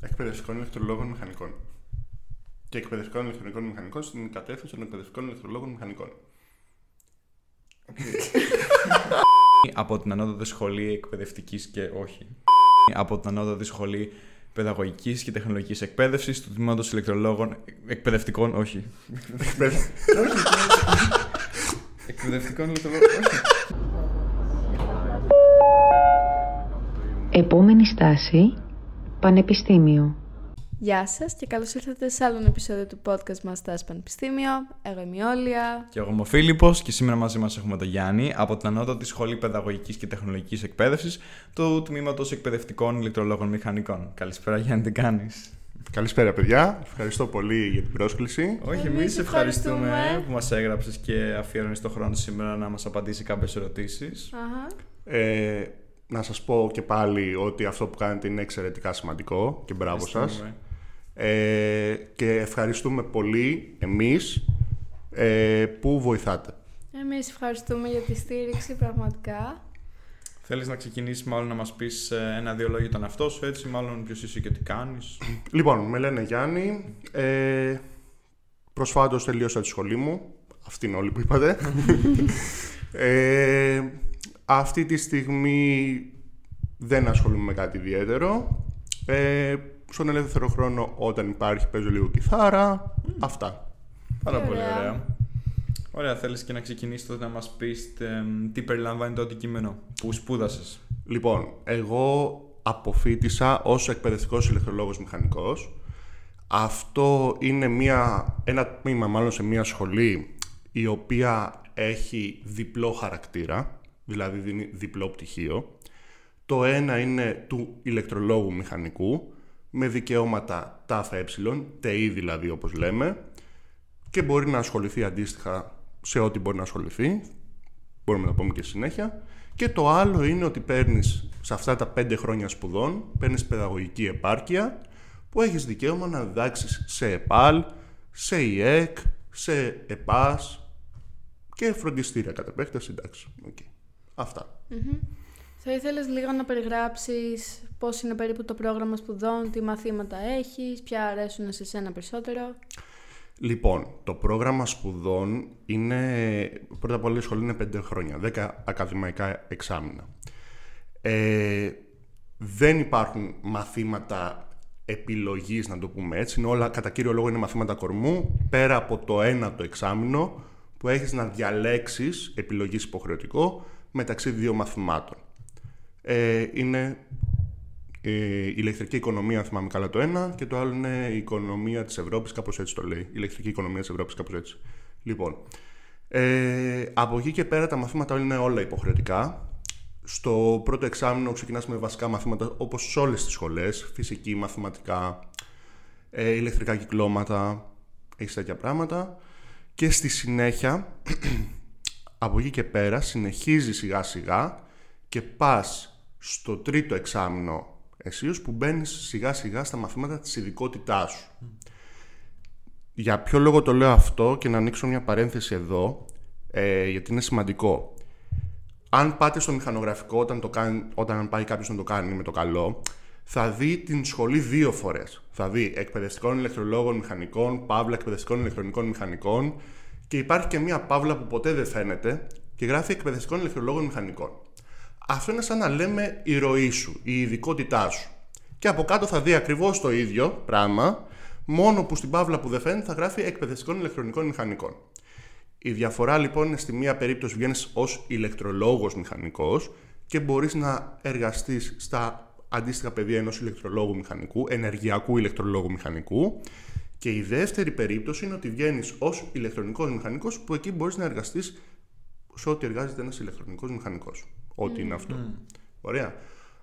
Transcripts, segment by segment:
Εκπαιδευτικών ηλεκτρολόγων μηχανικών. Και εκπαιδευτικών ηλεκτρονικών μηχανικών στην κατεύθυνση των εκπαιδευτικών ηλεκτρολόγων μηχανικών. από την ανώτατη σχολή εκπαιδευτικής και όχι. από την ανώτατη σχολή παιδαγωγικής και τεχνολογικής εκπαίδευσης του τμήματος ηλεκτρολόγων. Εκπαιδευτικών, όχι. Εκπαιδευτικών ηλεκτρολόγων, όχι. Επόμενη στάση, Πανεπιστήμιο. Γεια σας και καλώς ήρθατε σε άλλο επεισόδιο του podcast μας στα Πανεπιστήμιο. Εγώ είμαι η Όλια. Και εγώ είμαι ο Φίλιππος και σήμερα μαζί μας έχουμε τον Γιάννη από την Ανώτατη Σχολή Παιδαγωγικής και Τεχνολογικής Εκπαίδευσης του Τμήματος Εκπαιδευτικών Ηλεκτρολόγων Μηχανικών. Καλησπέρα, Γιάννη, τι κάνεις; Καλησπέρα, παιδιά. Ευχαριστώ πολύ για την πρόσκληση. Όχι, εμείς ευχαριστούμε που μας έγραψες και αφιέρωνες τον χρόνο σήμερα να μας απαντήσει κάποιες ερωτήσεις. Ε, να σας πω και πάλι ότι αυτό που κάνετε είναι εξαιρετικά σημαντικό και μπράβο σας. Ε, και ευχαριστούμε πολύ εμείς ε, που βοηθάτε. Εμείς ευχαριστούμε για τη στήριξη πραγματικά. Θέλεις να ξεκινήσεις μάλλον να μας πεις ε, ένα-δύο λόγια τον αυτό σου, έτσι μάλλον ποιος είσαι και τι κάνεις. Λοιπόν, με λένε Γιάννη. Ε, προσφάτως τελείωσα τη σχολή μου. Αυτή είναι όλοι που είπατε. ε, αυτή τη στιγμή δεν ασχολούμαι με κάτι ιδιαίτερο. Ε, στον ελεύθερο χρόνο όταν υπάρχει παίζω λίγο κιθάρα. Αυτά. Πάρα πολύ ωραία. Ωραία, θέλεις και να ξεκινήσεις τότε να μας πεις τι περιλαμβάνει το αντικείμενο που σπούδασες; Λοιπόν, εγώ αποφύτησα ως εκπαιδευτικός ηλεκτρολόγος μηχανικός. Αυτό είναι μια, ένα τμήμα μάλλον σε μια σχολή η οποία έχει διπλό χαρακτήρα, δηλαδή δίνει διπλό πτυχίο. Το ένα είναι του ηλεκτρολόγου μηχανικού, με δικαιώματα ΤΑΦΕ, ΤΕΙ δηλαδή όπως λέμε, και μπορεί να ασχοληθεί αντίστοιχα σε ό,τι μπορεί να ασχοληθεί, μπορούμε να πούμε και συνέχεια. Και το άλλο είναι ότι παίρνεις σε αυτά τα πέντε χρόνια σπουδών, παίρνεις παιδαγωγική επάρκεια, που έχεις δικαίωμα να διδάξεις σε ΕΠΑΛ, σε ΙΕΚ, σε ΕΠΑΣ και φροντιστήρια κατά επέκταση, εντάξει. Okay. Αυτά. Θα ήθελες λίγο να περιγράψεις πώς είναι περίπου το πρόγραμμα σπουδών, τι μαθήματα έχεις, ποια αρέσουν σε σένα περισσότερο; Λοιπόν, το πρόγραμμα σπουδών είναι, πρώτα απ' όλα η σχολή είναι πέντε χρόνια, δέκα ακαδημαϊκά εξάμεινα. Ε, δεν υπάρχουν μαθήματα επιλογής, να το πούμε έτσι, είναι όλα, κατά κύριο λόγο είναι μαθήματα κορμού, πέρα από το ένα το εξάμεινο, που έχεις να διαλέξεις επιλογής υποχρεωτικό μεταξύ δύο μαθημάτων ε, είναι ε, η ηλεκτρική οικονομία, αν θυμάμαι καλά το ένα, και το άλλο είναι η οικονομία της Ευρώπης, κάπως έτσι το λέει. Η ηλεκτρική οικονομία της Ευρώπης, κάπως έτσι. Λοιπόν, ε, από εκεί και πέρα τα μαθήματα είναι όλα υποχρεωτικά. Στο πρώτο εξάμεινο ξεκινάς με βασικά μαθήματα όπως σε όλες τις σχολές, φυσική, μαθηματικά, ε, ηλεκτρικά κυκλώματα, έχεις τέτοια πράγματα. Και στη συνέχεια, από εκεί και πέρα, συνεχίζεις σιγά σιγά και πας στο τρίτο εξάμεινο εσείως που μπαίνεις σιγά σιγά στα μαθήματα της ειδικότητάς σου. Για ποιο λόγο το λέω αυτό και να ανοίξω μια παρένθεση εδώ, ε, γιατί είναι σημαντικό. Αν πάτε στο μηχανογραφικό όταν, το κάνει, όταν πάει κάποιος να το κάνει με το καλό, θα δει την σχολή δύο φορές. Θα δει εκπαιδευτικών ηλεκτρολόγων μηχανικών, παύλα εκπαιδευτικών ηλεκτρονικών μηχανικών και υπάρχει και μια παύλα που ποτέ δεν φαίνεται και γράφει εκπαιδευτικών ηλεκτρολόγων μηχανικών. Αυτό είναι σαν να λέμε η ροή σου, η ειδικότητά σου. Και από κάτω θα δει ακριβώς το ίδιο πράγμα, μόνο που στην παύλα που δεν φαίνεται θα γράφει εκπαιδευτικών ηλεκτρονικών μηχανικών. Η διαφορά λοιπόν είναι στη μία περίπτωση βγαίνεις ως ηλεκτρολόγος μηχανικός και μπορείς να εργαστείς στα αντίστοιχα πεδία ενός ηλεκτρολόγου μηχανικού, ενεργειακού ηλεκτρολόγου μηχανικού. Και η δεύτερη περίπτωση είναι ότι βγαίνεις ως ηλεκτρονικός μηχανικός, που εκεί μπορείς να εργαστείς σε ό,τι εργάζεται ένας ηλεκτρονικός μηχανικός ό,τι είναι αυτό. Ωραία.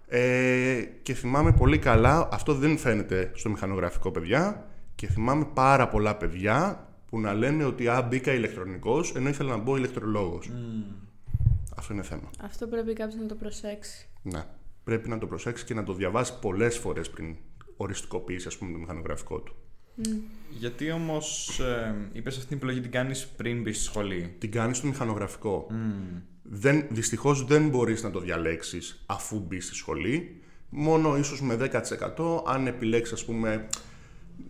Ε, και θυμάμαι πολύ καλά, αυτό δεν φαίνεται στο μηχανογραφικό παιδιά, και θυμάμαι πάρα πολλά παιδιά που να λένε ότι α, μπήκα ηλεκτρονικός ενώ ήθελα να μπω ηλεκτρολόγος. Αυτό είναι θέμα. Αυτό πρέπει κάποιος να το προσέξει. Ναι. Πρέπει να το προσέξει και να το διαβάσει πολλές φορές πριν οριστικοποιήσει ας πούμε, το μηχανογραφικό του. Γιατί όμως ε, είπες αυτή την επιλογή την κάνεις πριν μπεις στη σχολή; Την κάνεις στο μηχανογραφικό δεν, δυστυχώς δεν μπορείς να το διαλέξεις αφού μπεις στη σχολή. μόνο ίσως με 10% αν επιλέξεις ας πούμε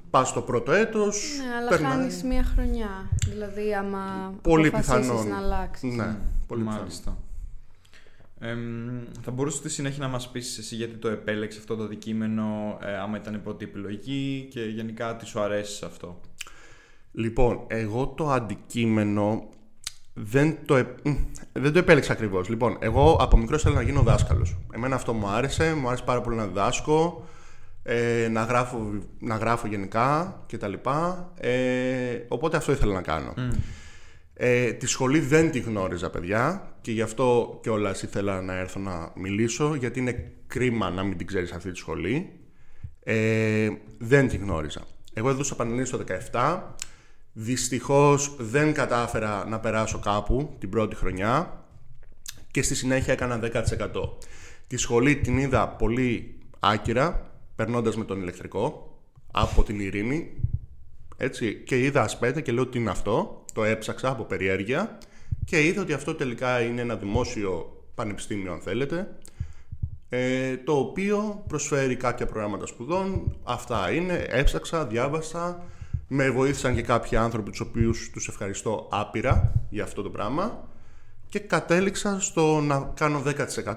πας στο πρώτο έτος Ναι, αλλά περνάει- χάνεις μία χρονιά. Δηλαδή, άμα Πολύ αποφασίσεις πιθανόν. να αλλάξεις. Ναι, πολύ πιθανόν. Μάλιστα. Εμ, θα μπορούσες στη συνέχεια να μας πεις εσύ γιατί το επέλεξες αυτό το αντικείμενο, ε, άμα ήταν η πρώτη επιλογή και γενικά τι σου αρέσει σε αυτό; Λοιπόν, εγώ το αντικείμενο δεν το, ε- μ, δεν το επέλεξα ακριβώς. Λοιπόν, εγώ από μικρός ήθελα να γίνω δάσκαλος. Εμένα αυτό μου άρεσε, μου άρεσε πάρα πολύ να διδάσκω, ε, να, γράφω, να γράφω γενικά κτλ. Ε, οπότε αυτό ήθελα να κάνω. Ε, τη σχολή δεν τη γνώριζα, παιδιά, και γι' αυτό κιόλας ήθελα να έρθω να μιλήσω, γιατί είναι κρίμα να μην την ξέρεις αυτή τη σχολή. Ε, δεν τη γνώριζα. Εγώ έδωσα Πανελλήνιες το 17. Δυστυχώς δεν κατάφερα να περάσω κάπου την πρώτη χρονιά και στη συνέχεια έκανα 10%. Τη σχολή την είδα πολύ άκυρα, περνώντας με τον ηλεκτρικό από την Ειρήνη. Έτσι, και είδα ασπέτα και λέω τι είναι αυτό; Το έψαξα από περιέργεια και είδα ότι αυτό τελικά είναι ένα δημόσιο πανεπιστήμιο αν θέλετε ε, το οποίο προσφέρει κάποια προγράμματα σπουδών. Αυτά είναι. Έψαξα, διάβασα. Με βοήθησαν και κάποιοι άνθρωποι τους οποίους τους ευχαριστώ άπειρα για αυτό το πράγμα και κατέληξα στο να κάνω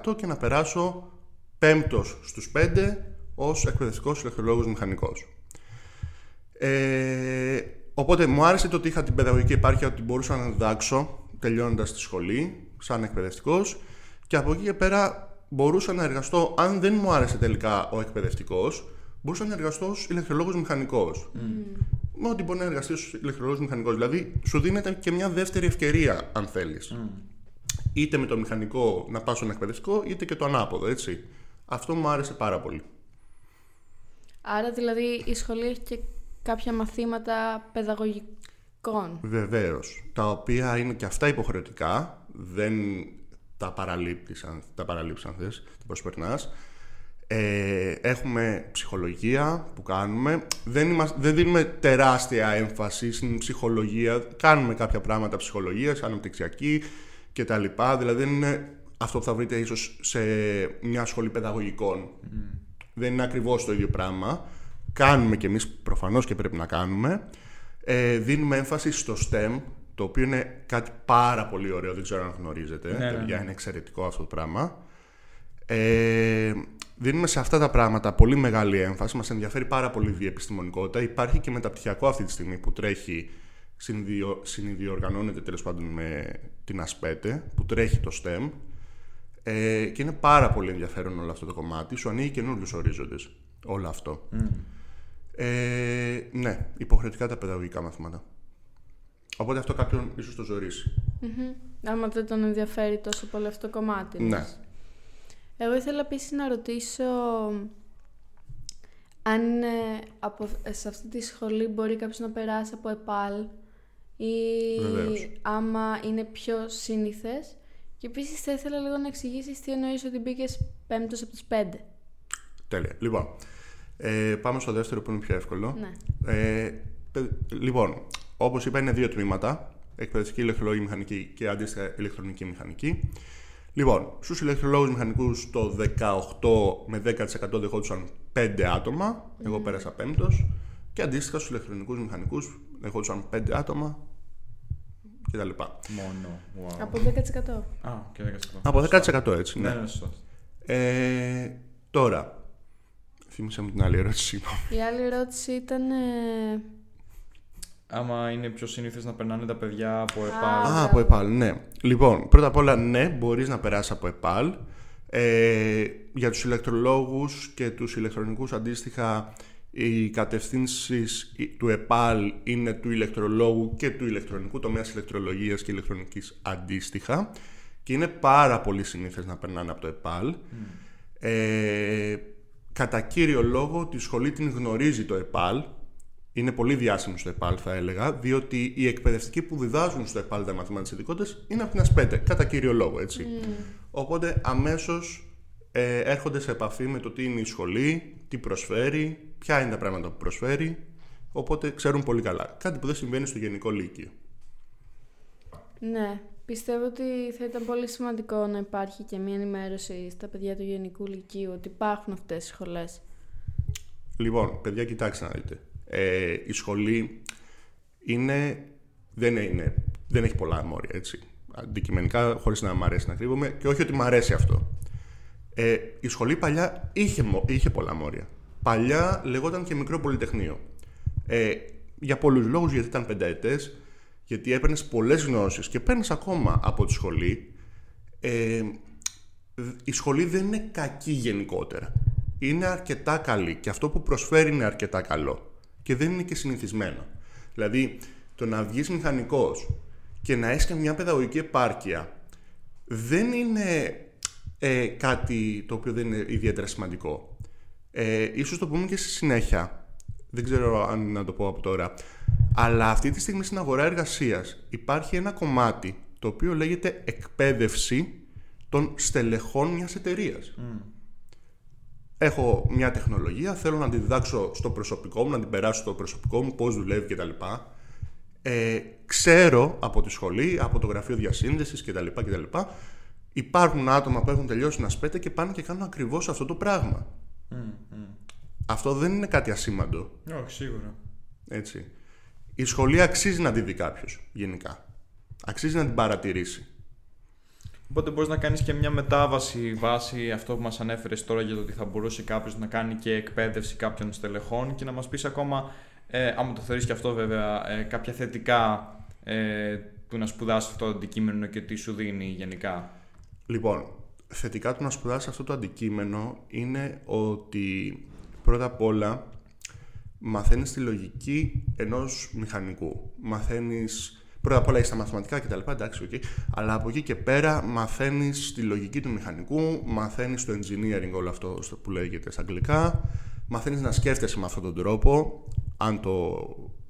10% και να περάσω πέμπτος στους πέντε ως εκπαιδευτικός ηλεκτρολόγος μηχανικός. Ε, οπότε μου άρεσε το ότι είχα την παιδαγωγική επάρκεια ότι μπορούσα να διδάξω τελειώνοντας τη σχολή σαν εκπαιδευτικός και από εκεί και πέρα μπορούσα να εργαστώ, αν δεν μου άρεσε τελικά ο εκπαιδευτικός, μπορούσα να εργαστώ ως ηλεκτρολόγος μηχανικός. Με ό,τι μπορεί να εργαστεί ως ηλεκτρολόγος μηχανικός. Δηλαδή σου δίνεται και μια δεύτερη ευκαιρία αν θέλεις. Είτε με το μηχανικό να πας στον εκπαιδευτικό, είτε και το ανάποδο, έτσι. Αυτό μου άρεσε πάρα πολύ. Άρα, δηλαδή, η σχολή έχει και κάποια μαθήματα παιδαγωγικών. Βεβαίως. Τα οποία είναι και αυτά υποχρεωτικά. Δεν τα παραλείπεις αν, τα παραλείψεις, αν θες, τα προσπερνάς. Ε, έχουμε ψυχολογία που κάνουμε. Δεν, είμαστε, δεν δίνουμε τεράστια έμφαση στην ψυχολογία. Κάνουμε κάποια πράγματα ψυχολογίας, αναπτυξιακή κτλ. Δηλαδή δεν είναι αυτό που θα βρείτε ίσως σε μια σχολή παιδαγωγικών. Δεν είναι ακριβώς το ίδιο πράγμα. Κάνουμε κι εμείς προφανώς και πρέπει να κάνουμε. Ε, δίνουμε έμφαση στο STEM, το οποίο είναι κάτι πάρα πολύ ωραίο, δεν ξέρω αν γνωρίζετε. Ναι, ναι, Παιδιά, ναι. είναι εξαιρετικό αυτό το πράγμα. Ε, δίνουμε σε αυτά τα πράγματα πολύ μεγάλη έμφαση. Μας ενδιαφέρει πάρα πολύ η διεπιστημονικότητα. Υπάρχει και μεταπτυχιακό αυτή τη στιγμή που τρέχει, συνδυο, συνειδιοργανώνεται τέλος πάντων με την ΑΣΠΕΤΕ, που τρέχει το STEM. Ε, και είναι πάρα πολύ ενδιαφέρον όλο αυτό το κομμάτι. Σου ανοίγει καινούριους ορίζοντες όλο αυτό. Ε, ναι, υποχρεωτικά τα παιδαγωγικά μαθήματα. Οπότε αυτό κάποιον ίσως το ζωρίσει. Άμα δεν τον ενδιαφέρει τόσο πολύ αυτό το κομμάτι. Ναι. λες. Εγώ ήθελα επίσης να ρωτήσω αν ε, από, ε, σε αυτή τη σχολή μπορεί κάποιος να περάσει από ΕΠΑΛ ή Βεβαίως. άμα είναι πιο σύνηθες. Και επίσης θα ήθελα λίγο να εξηγήσεις τι εννοείς ότι μπήκες πέμπτος από τους πέντε. Τέλεια. Λοιπόν, ε, πάμε στο δεύτερο που είναι πιο εύκολο. Ναι. Ε, παι- λοιπόν, όπως είπα, είναι δύο τμήματα. Εκπαιδευτική ηλεκτρολογική μηχανική και αντίστοιχα ηλεκτρονική μηχανική. Λοιπόν, στους ηλεκτρολόγους μηχανικούς το 18 με 10% δεχόντουσαν 5 άτομα. Εγώ πέρασα πέμπτος. Και αντίστοιχα στους ηλεκτρονικούς μηχανικούς δεχόντουσαν 5 άτομα κτλ. Μόνο. Wow. Από 10%. Α, και 10%. Από 10% έτσι, Ναι, ναι. ναι, σωστό. Ε, τώρα, θύμισα μου την άλλη ερώτηση, συγγνώμη. Η άλλη ερώτηση ήταν... ε, Άμα είναι πιο συνήθες να περνάνε τα παιδιά από Α, ΕΠΑΛ. Α, από ΕΠΑΛ, ναι. Λοιπόν, πρώτα απ' όλα, ναι, μπορείς να περάσεις από ΕΠΑΛ. Ε, για τους ηλεκτρολόγους και τους ηλεκτρονικούς αντίστοιχα, οι κατευθύνσεις του ΕΠΑΛ είναι του ηλεκτρολόγου και του ηλεκτρονικού τομέας ηλεκτρολογίας και ηλεκτρονικής αντίστοιχα και είναι πάρα πολύ συνήθες να περνάνε από το ΕΠΑΛ. Ε, κατά κύριο λόγο, τη σχολή την γνωρίζει το ΕΠΑΛ. Είναι πολύ διάσημο στο ΕΠΑΛ, θα έλεγα, διότι οι εκπαιδευτικοί που διδάζουν στο ΕΠΑΛ τα μαθήματα τη ειδικότητα είναι από την ΑΣΠΕΤΕ, κατά κύριο λόγο, έτσι. Οπότε αμέσως ε, έρχονται σε επαφή με το τι είναι η σχολή, τι προσφέρει, ποια είναι τα πράγματα που προσφέρει. Οπότε ξέρουν πολύ καλά. Κάτι που δεν συμβαίνει στο γενικό λύκειο. Ναι. Πιστεύω ότι θα ήταν πολύ σημαντικό να υπάρχει και μια ενημέρωση στα παιδιά του Γενικού Λυκείου ότι υπάρχουν αυτές οι σχολές. Λοιπόν, παιδιά, κοιτάξτε να δείτε. Ε, η σχολή είναι, δεν, είναι, δεν έχει πολλά μόρια, έτσι. Αντικειμενικά, χωρίς να μ' αρέσει να κρύβομαι, και όχι ότι μ' αρέσει αυτό. Ε, η σχολή παλιά είχε, μο- είχε πολλά μόρια. Παλιά λεγόταν και μικρό πολυτεχνείο. Ε, για πολλούς λόγους, γιατί ήταν πενταετές, γιατί έπαιρνες πολλές γνώσεις και παίρνεις ακόμα από τη σχολή. Ε, η σχολή δεν είναι κακή γενικότερα. Είναι αρκετά καλή και αυτό που προσφέρει είναι αρκετά καλό. Και δεν είναι και συνηθισμένο. Δηλαδή, το να βγεις μηχανικός και να έχεις και μια παιδαγωγική επάρκεια δεν είναι ε, κάτι το οποίο δεν είναι ιδιαίτερα σημαντικό. Ε, ίσως το πούμε και στη συνέχεια. Δεν ξέρω αν να το πω από τώρα. Αλλά αυτή τη στιγμή στην αγορά εργασίας υπάρχει ένα κομμάτι το οποίο λέγεται εκπαίδευση των στελεχών μιας εταιρείας. Έχω μια τεχνολογία, θέλω να τη διδάξω στο προσωπικό μου, να την περάσω στο προσωπικό μου, πώς δουλεύει κτλ. Ε, ξέρω από τη σχολή, από το γραφείο διασύνδεσης κτλ. κτλ. Υπάρχουν άτομα που έχουν τελειώσει ένα σπέτε και πάνε και κάνουν ακριβώς αυτό το πράγμα. Αυτό δεν είναι κάτι ασήμαντο. Όχι, σίγουρα. Έτσι. Η σχολή αξίζει να τη δει κάποιος γενικά. Αξίζει να την παρατηρήσει. Οπότε μπορείς να κάνεις και μια μετάβαση βάσει αυτό που μας ανέφερες τώρα για το ότι θα μπορούσε κάποιος να κάνει και εκπαίδευση κάποιων στελεχών και να μας πεις ακόμα, ε, άμα το θεωρείς και αυτό βέβαια, ε, κάποια θετικά ε, του να σπουδάσεις αυτό το αντικείμενο και τι σου δίνει γενικά. Λοιπόν, θετικά του να σπουδάσεις αυτό το αντικείμενο είναι ότι πρώτα απ' όλα μαθαίνεις τη λογική ενός μηχανικού. Μαθαίνεις Πρώτα απ' όλα έχει τα μαθηματικά κτλ. Εντάξει, okay. Αλλά από εκεί και πέρα μαθαίνεις τη λογική του μηχανικού, μαθαίνεις το engineering, όλο αυτό που λέγεται στα αγγλικά. Μαθαίνεις να σκέφτεσαι με αυτόν τον τρόπο, αν το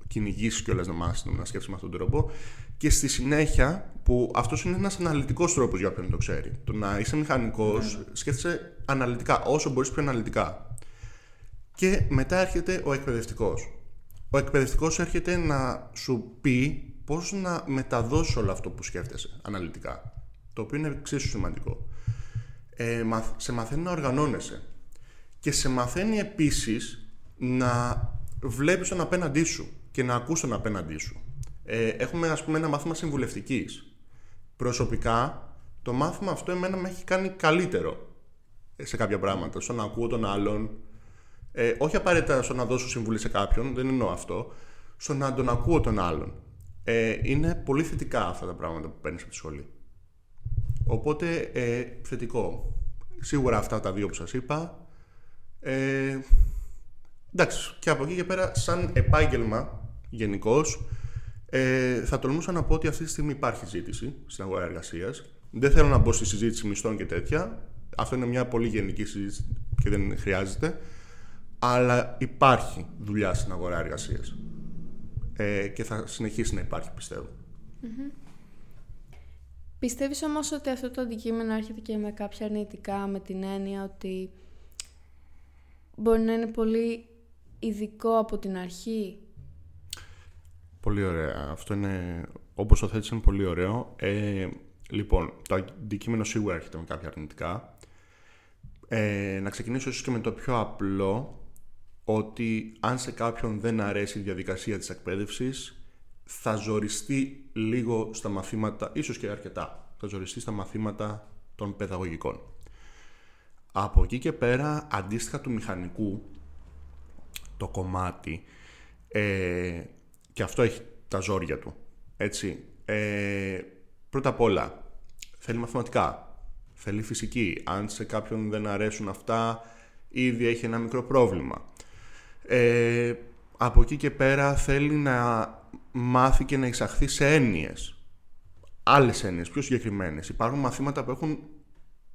κυνηγήσεις κιόλας να μάθεις να σκέφτεσαι με αυτόν τον τρόπο. Και στη συνέχεια, που αυτός είναι ένας αναλυτικός τρόπος για όποιον το ξέρει. Το να είσαι μηχανικός, σκέφτεσαι αναλυτικά, όσο μπορείς πιο αναλυτικά. Και μετά έρχεται ο εκπαιδευτικός. Ο εκπαιδευτικός έρχεται να σου πει πώς να μεταδώσει όλο αυτό που σκέφτεσαι αναλυτικά. Το οποίο είναι εξίσου σημαντικό. Ε, σε μαθαίνει να οργανώνεσαι. Και σε μαθαίνει επίσης να βλέπεις τον απέναντί σου και να ακούς τον απέναντί σου. Ε, έχουμε ας πούμε ένα μάθημα συμβουλευτικής. Προσωπικά το μάθημα αυτό εμένα με έχει κάνει καλύτερο σε κάποια πράγματα. Στο να ακούω τον άλλον. Ε, όχι απαραίτητα στο να δώσω συμβουλή σε κάποιον, δεν εννοώ αυτό. Στο να τον ακούω τον άλλον. Ε, είναι πολύ θετικά αυτά τα πράγματα που παίρνεις από τη σχολή. Οπότε, ε, θετικό. Σίγουρα αυτά τα δύο που σας είπα. Ε, εντάξει, και από εκεί και πέρα, σαν επάγγελμα γενικώς, ε, θα τολμούσα να πω ότι αυτή τη στιγμή υπάρχει ζήτηση στην αγορά εργασίας. Δεν θέλω να μπω στη συζήτηση μισθών και τέτοια. Αυτό είναι μια πολύ γενική συζήτηση και δεν χρειάζεται. Αλλά υπάρχει δουλειά στην αγορά εργασίας ε, και θα συνεχίσει να υπάρχει πιστεύω. Mm-hmm. Πιστεύεις όμως ότι αυτό το αντικείμενο έρχεται και με κάποια αρνητικά με την έννοια ότι μπορεί να είναι πολύ ειδικό από την αρχή; Πολύ ωραία. Αυτό είναι, όπως το θέτεις, είναι πολύ ωραίο. Ε, λοιπόν, το αντικείμενο σίγουρα έρχεται με κάποια αρνητικά. Ε, να ξεκινήσω ίσως και με το πιο απλό, ότι αν σε κάποιον δεν αρέσει η διαδικασία της εκπαίδευσης θα ζοριστεί λίγο στα μαθήματα, ίσως και αρκετά, θα ζοριστεί στα μαθήματα των παιδαγωγικών. Από εκεί και πέρα, αντίστοιχα του μηχανικού, το κομμάτι, ε, και αυτό έχει τα ζόρια του, έτσι, ε, πρώτα απ' όλα, θέλει μαθηματικά, θέλει φυσική, αν σε κάποιον δεν αρέσουν αυτά, ήδη έχει ένα μικρό πρόβλημα. Ε, από εκεί και πέρα θέλει να μάθει και να εισαχθεί σε έννοιες. Άλλες έννοιες, πιο συγκεκριμένες. Υπάρχουν μαθήματα που έχουν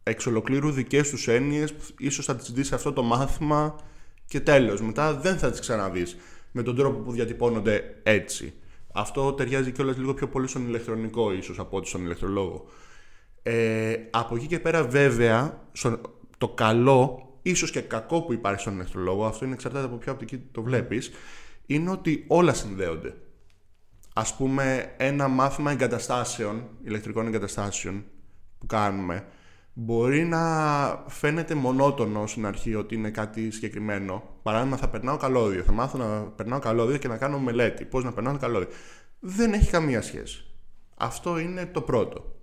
εξ ολοκλήρου δικές τους έννοιες, ίσως θα τις δεις σε αυτό το μάθημα και τέλος. Μετά δεν θα τις ξαναδείς με τον τρόπο που διατυπώνονται έτσι. Αυτό ταιριάζει κιόλας λίγο πιο πολύ στον ηλεκτρονικό ίσως από ό,τι στον ηλεκτρολόγο. Ε, από εκεί και πέρα βέβαια, το καλό ίσως και κακό που υπάρχει στον ηλεκτρολόγο, αυτό είναι εξαρτάται από ποια οπτική το βλέπεις, είναι ότι όλα συνδέονται. ας πούμε ένα μάθημα εγκαταστάσεων, ηλεκτρικών εγκαταστάσεων που κάνουμε μπορεί να φαίνεται μονότονο στην αρχή ότι είναι κάτι συγκεκριμένο. Παράδειγμα, θα περνάω καλώδιο. Θα μάθω να περνάω καλώδιο και να κάνω μελέτη. Πώς να περνάω καλώδιο. Δεν έχει καμία σχέση. Αυτό είναι το πρώτο.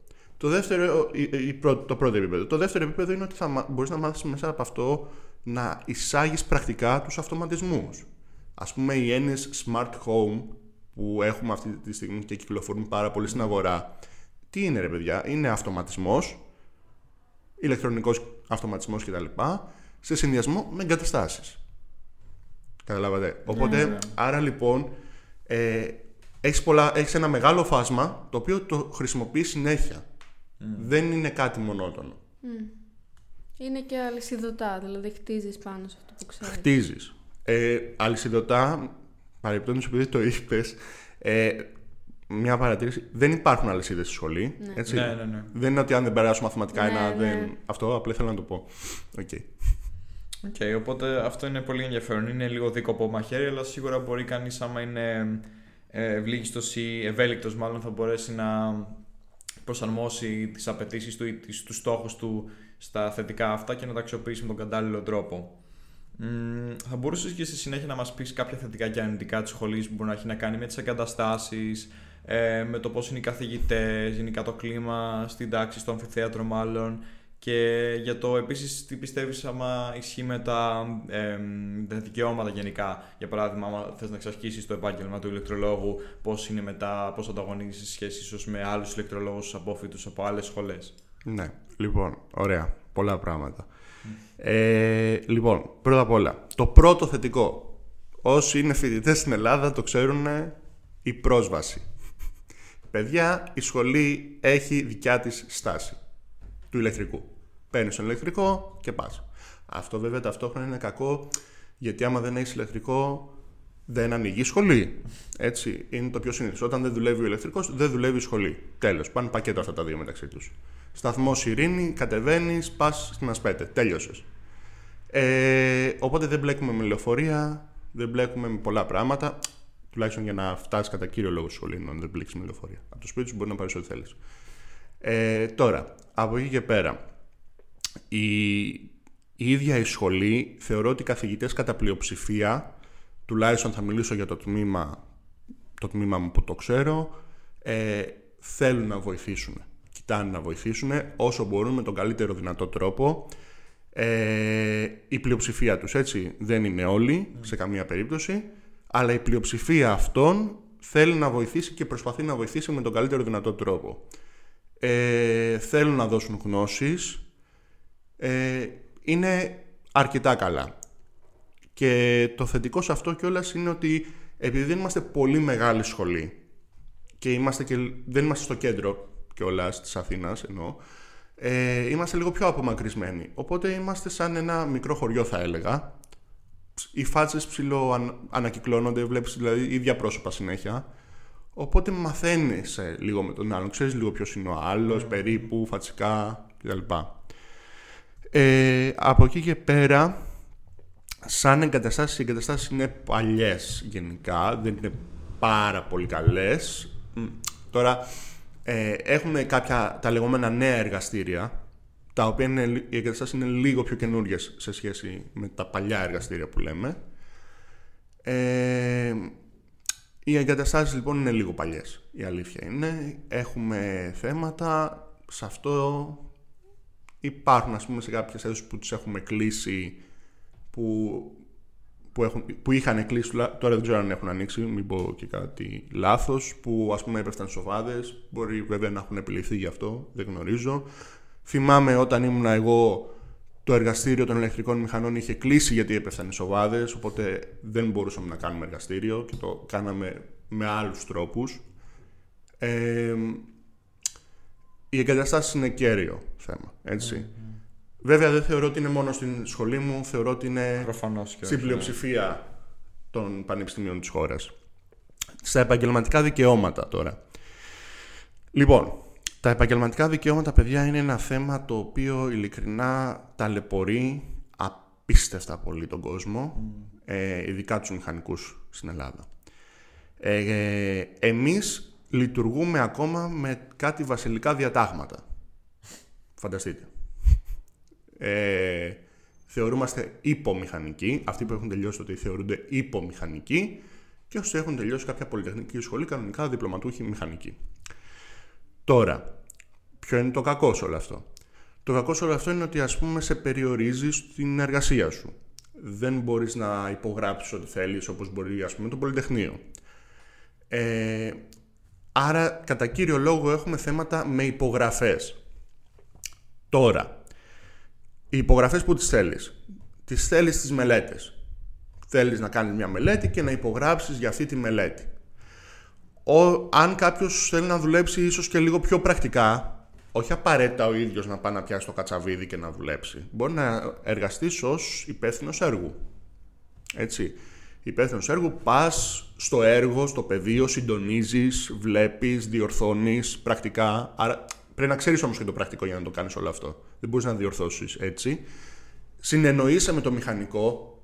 Το δεύτερο, η, το πρώτο επίπεδο. Το δεύτερο επίπεδο είναι ότι θα μπορείς να μάθεις μέσα από αυτό να εισάγεις πρακτικά τους αυτοματισμούς. Ας πούμε οι έννοιες smart home που έχουμε αυτή τη στιγμή και κυκλοφορούν πάρα πολύ στην αγορά. Τι είναι ρε παιδιά, είναι αυτοματισμός, ηλεκτρονικός αυτοματισμός κτλ. σε συνδυασμό με εγκαταστάσεις. Καταλάβατε; Οπότε, ναι, ναι. άρα λοιπόν, ε, έχεις, πολλά, έχεις ένα μεγάλο φάσμα το οποίο το χρησιμοποιείς συνέχεια. Δεν είναι κάτι μονότονο. Είναι και αλυσιδωτά, δηλαδή χτίζεις πάνω σε αυτό που ξέρεις. Χτίζεις. Ε, αλυσιδωτά, παρεπτόντως επειδή το είπες, ε, μια παρατήρηση. Δεν υπάρχουν αλυσίδες στη σχολή. Ναι. Έτσι. Ναι, ναι, ναι. Δεν είναι ότι αν δεν περάσω μαθηματικά Ναι, ένα. ναι. Δεν... Αυτό απλά ήθελα να το πω. Okay. OK, οπότε αυτό είναι πολύ ενδιαφέρον. Είναι λίγο δίκοπο μαχαίρι, αλλά σίγουρα μπορεί κανείς, άμα είναι ε, ευλίγιστος ή ευέλικτος, μάλλον θα μπορέσει να προσαρμόσει τις απαιτήσεις του ή τους στόχους του στα θετικά αυτά και να τα αξιοποιήσει με τον κατάλληλο τρόπο. Μ, θα μπορούσες και στη συνέχεια να μας πεις κάποια θετικά και αρνητικά της σχολής που μπορεί να έχει να κάνει με τις εγκαταστάσεις, ε, με το πώς είναι οι καθηγητές, γενικά το κλίμα στην τάξη, στο αμφιθέατρο μάλλον. Και για το επίσης τι πιστεύεις άμα ισχύει με τα, ε, τα δικαιώματα γενικά; Για παράδειγμα, άμα θες να εξασκήσεις το επάγγελμα του ηλεκτρολόγου, πώς είναι μετά, πώς ανταγωνίζεις σε σχέση ίσως με άλλους ηλεκτρολόγους απόφοιτου από άλλες σχολές; Ναι, λοιπόν, ωραία. Πολλά πράγματα. Ε, λοιπόν, πρώτα απ' όλα, το πρώτο θετικό. Όσοι είναι φοιτητές στην Ελλάδα το ξέρουν η πρόσβαση. Παιδιά, η σχολή έχει δικιά της στάση του ηλεκτρικού. Παίρνεις τον ηλεκτρικό και πας. Αυτό βέβαια ταυτόχρονα είναι κακό γιατί άμα δεν έχεις ηλεκτρικό δεν ανοίγει η σχολή. Έτσι, είναι το πιο συνήθω. Όταν δεν δουλεύει ο ηλεκτρικός, δεν δουλεύει η σχολή. Τέλος. Πάνε πακέτο αυτά τα δύο μεταξύ τους. Σταθμός Ειρήνη, κατεβαίνεις, πας στην Ασπέτε. Τέλειωσες. Ε, οπότε δεν μπλέκουμε με λεωφορεία, δεν μπλέκουμε με πολλά πράγματα. Τουλάχιστον για να φτάσεις κατά κύριο λόγο στη σχολή, να δεν μπλέξεις με λεωφορεία. Από το σπίτι σου μπορεί να πάρεις ό,τι θέλεις. Ε, τώρα, από εκεί και πέρα, η, η ίδια η σχολή θεωρώ ότι οι καθηγητές κατά πλειοψηφία, τουλάχιστον θα μιλήσω για το τμήμα, το τμήμα μου που το ξέρω, ε, θέλουν να βοηθήσουν. Κοιτάνε να βοηθήσουν όσο μπορούν με τον καλύτερο δυνατό τρόπο. Ε, η πλειοψηφία τους έτσι δεν είναι όλοι σε καμία περίπτωση αλλά η πλειοψηφία αυτών θέλει να βοηθήσει και προσπαθεί να βοηθήσει με τον καλύτερο δυνατό τρόπο ε, θέλουν να δώσουν γνώσεις ε, είναι αρκετά καλά και το θετικό σε αυτό κιόλας είναι ότι επειδή δεν είμαστε πολύ μεγάλη σχολή και, είμαστε και δεν είμαστε στο κέντρο κιόλας της Αθήνας εννοώ ε, είμαστε λίγο πιο απομακρυσμένοι. Οπότε είμαστε σαν ένα μικρό χωριό, θα έλεγα. Οι φάτσες ψηλό αν, ανακυκλώνονται, βλέπεις δηλαδή ίδια πρόσωπα συνέχεια. Οπότε μαθαίνεις λίγο με τον άλλον. Ξέρεις λίγο ποιος είναι ο άλλος, περίπου, φατσικά κτλ. Ε, από εκεί και πέρα, σαν εγκαταστάσεις, οι εγκαταστάσεις είναι παλιές γενικά, δεν είναι πάρα πολύ καλές. Τώρα, ε, έχουμε κάποια τα λεγόμενα νέα εργαστήρια, τα οποία είναι, οι εγκαταστάσεις είναι λίγο πιο καινούριε σε σχέση με τα παλιά εργαστήρια που λέμε. Ε, οι εγκαταστάσεις λοιπόν είναι λίγο παλιές, η αλήθεια είναι. Έχουμε θέματα, σε αυτό υπάρχουν ας πούμε σε κάποιες αίθουσες που τις έχουμε κλείσει που που, έχουν, που είχαν κλείσει, τώρα δεν ξέρω αν έχουν ανοίξει, μην πω και κάτι λάθος, που ας πούμε έπεφταν σοβάδε. Μπορεί βέβαια να έχουν επιληφθεί γι' αυτό, δεν γνωρίζω. Θυμάμαι όταν ήμουν εγώ, το εργαστήριο των ηλεκτρικών μηχανών είχε κλείσει γιατί έπεφταν οι σοβάδε, οπότε δεν μπορούσαμε να κάνουμε εργαστήριο και το κάναμε με άλλους τρόπους. Ε, οι εγκαταστάσεις είναι κέριο θέμα, έτσι. Βέβαια δεν θεωρώ ότι είναι μόνο στην σχολή μου, θεωρώ ότι είναι Προφανώς και στην όχι, πλειοψηφία των πανεπιστημίων της χώρας. Στα επαγγελματικά δικαιώματα τώρα. Λοιπόν, τα επαγγελματικά δικαιώματα, παιδιά, είναι ένα θέμα το οποίο ειλικρινά ταλαιπωρεί απίστευτα πολύ τον κόσμο, ε, ειδικά τους μηχανικούς στην Ελλάδα. Ε, εμείς λειτουργούμε ακόμα με κάτι βασιλικά διατάγματα. Φανταστείτε. Ε, θεωρούμαστε υπομηχανικοί. Αυτοί που έχουν τελειώσει ότι θεωρούνται υπομηχανικοί και όσοι έχουν τελειώσει κάποια πολυτεχνική σχολή, κανονικά διπλωματούχοι μηχανικοί. Τώρα, ποιο είναι το κακό σε όλο αυτό; Το κακό σε όλο αυτό είναι ότι ας πούμε σε περιορίζει στην εργασία σου. Δεν μπορείς να υπογράψεις ό,τι θέλεις όπως μπορεί ας πούμε το Πολυτεχνείο. Ε, άρα κατά κύριο λόγο έχουμε θέματα με υπογραφές. Τώρα, οι υπογραφές που τις θέλεις; Τις θέλεις στις μελέτες. Θέλεις να κάνεις μια μελέτη και να υπογράψεις για αυτή τη μελέτη. Ο, αν κάποιος θέλει να δουλέψει ίσως και λίγο πιο πρακτικά, όχι απαραίτητα ο ίδιος να πάει να πιάσει το κατσαβίδι και να δουλέψει. Μπορεί να εργαστείς ως υπεύθυνος έργου. Έτσι. Υπεύθυνος έργου, πας στο έργο, στο πεδίο, συντονίζεις, βλέπεις, διορθώνεις πρακτικά. Άρα πρέπει να ξέρεις όμως και το πρακτικό για να το κάνεις όλο αυτό. Δεν μπορείς να διορθώσεις έτσι. Συνεννοείσαι με το μηχανικό.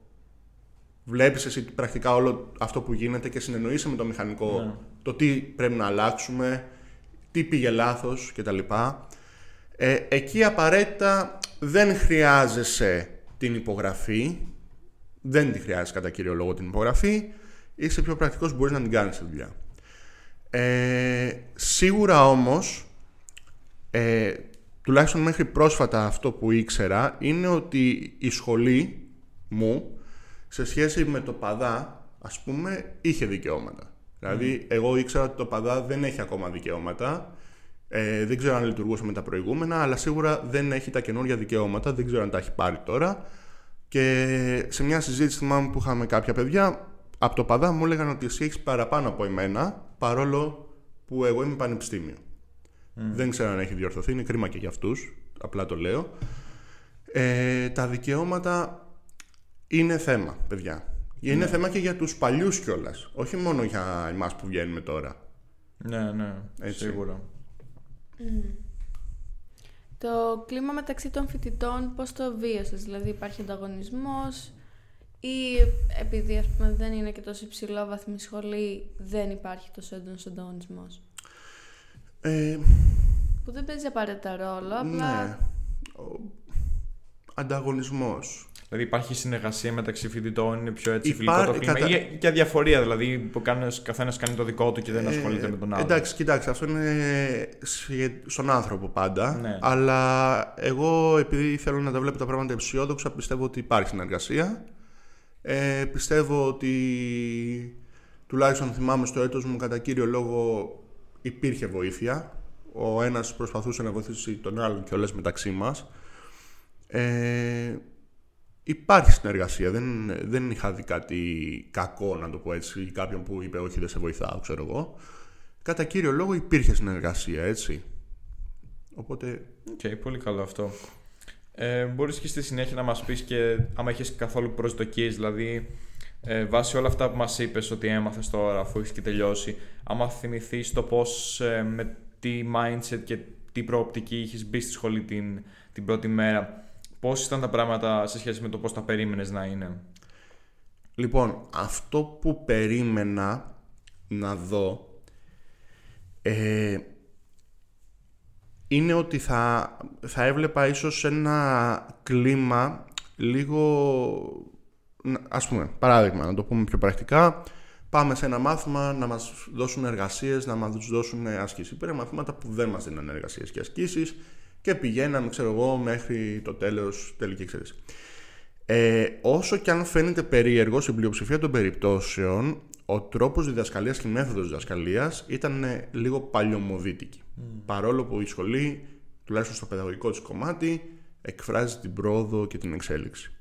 Βλέπεις εσύ πρακτικά όλο αυτό που γίνεται και συνεννοείσαι με το μηχανικό ναι. το τι πρέπει να αλλάξουμε, τι πήγε λάθος κτλ. Ε, εκεί απαραίτητα δεν χρειάζεσαι την υπογραφή, δεν τη χρειάζεσαι κατά κύριο λόγο την υπογραφή, είσαι πιο πρακτικός, μπορείς να την κάνεις τη δουλειά. Ε, σίγουρα όμως, ε, τουλάχιστον μέχρι πρόσφατα αυτό που ήξερα, είναι ότι η σχολή μου, σε σχέση με το παδά, ας πούμε, είχε δικαιώματα. Δηλαδή, εγώ ήξερα ότι το ΠΑΔΑ δεν έχει ακόμα δικαιώματα. Ε, δεν ξέρω αν λειτουργούσε με τα προηγούμενα, αλλά σίγουρα δεν έχει τα καινούργια δικαιώματα. Δεν ξέρω αν τα έχει πάρει τώρα. Και σε μια συζήτηση θυμάμαι που είχαμε κάποια παιδιά, από το ΠΑΔΑ μου έλεγαν ότι εσύ έχεις παραπάνω από εμένα, παρόλο που εγώ είμαι πανεπιστήμιο. Δεν ξέρω αν έχει διορθωθεί, είναι κρίμα και για αυτούς. Απλά το λέω. Ε, τα δικαιώματα είναι θέμα, παιδιά. Είναι ναι. θέμα και για τους παλιούς κιόλας. Όχι μόνο για εμάς που βγαίνουμε τώρα. Ναι, ναι, Έτσι. σίγουρα. Το κλίμα μεταξύ των φοιτητών πώς το βίωσες, δηλαδή υπάρχει ανταγωνισμός ή επειδή ας πούμε, δεν είναι και τόσο υψηλό βαθμή σχολή δεν υπάρχει τόσο έντονος ανταγωνισμός; Ε, που δεν παίζει απαραίτητα ρόλο, απλά... Ναι. Ο... Ανταγωνισμός. Δηλαδή υπάρχει συνεργασία μεταξύ φοιτητών, είναι πιο έτσι φιλικό το κλίμα. Κατα... Ή και αδιαφορία δηλαδή που καθένας κάνει το δικό του και δεν ε, ασχολείται με τον άλλο. Εντάξει, κοιτάξτε, αυτό είναι στον άνθρωπο πάντα. Ναι. Αλλά εγώ επειδή θέλω να τα βλέπω τα πράγματα αισιόδοξα, πιστεύω ότι υπάρχει συνεργασία. Ε, πιστεύω ότι τουλάχιστον θυμάμαι στο έτος μου κατά κύριο λόγο υπήρχε βοήθεια. Ο ένας προσπαθούσε να βοηθήσει τον άλλον και όλες μεταξύ μας. Ε, Υπάρχει συνεργασία. Δεν, δεν είχα δει κάτι κακό, να το πω έτσι, ή κάποιον που είπε Όχι, δεν σε βοηθάω, ξέρω εγώ. Κατά κύριο λόγο υπήρχε συνεργασία, έτσι. Οπότε. OK, okay, πολύ καλό αυτό. Ε, μπορείς και στη συνέχεια να μας πεις και άμα έχεις καθόλου προσδοκίες, δηλαδή ε, βάσει όλα αυτά που μας είπες ότι έμαθες τώρα αφού έχεις και τελειώσει, άμα θυμηθείς το πώς ε, με τι mindset και τι προοπτική είχες μπει στη σχολή την, την πρώτη μέρα, Πώς ήταν τα πράγματα σε σχέση με το πώς τα περίμενες να είναι. Λοιπόν, αυτό που περίμενα να δω ε, είναι ότι θα, θα έβλεπα ίσως ένα κλίμα λίγο... Ας πούμε, παράδειγμα, να το πούμε πιο πρακτικά, πάμε σε ένα μάθημα να μας δώσουν εργασίες, να μας δώσουν ασκήσεις. Υπήρχαν μαθήματα που δεν μας δίνουν εργασίες και ασκήσεις και πηγαίναμε, ξέρω εγώ, μέχρι το τέλος τελική εξαίρεση. Ε, όσο και αν φαίνεται περίεργος στην πλειοψηφία των περιπτώσεων, ο τρόπος διδασκαλίας και η μέθοδος διδασκαλίας ήταν λίγο παλιωμοδίτικη. Mm. Παρόλο που η σχολή, τουλάχιστον στο παιδαγωγικό της κομμάτι, εκφράζει την πρόοδο και την εξέλιξη.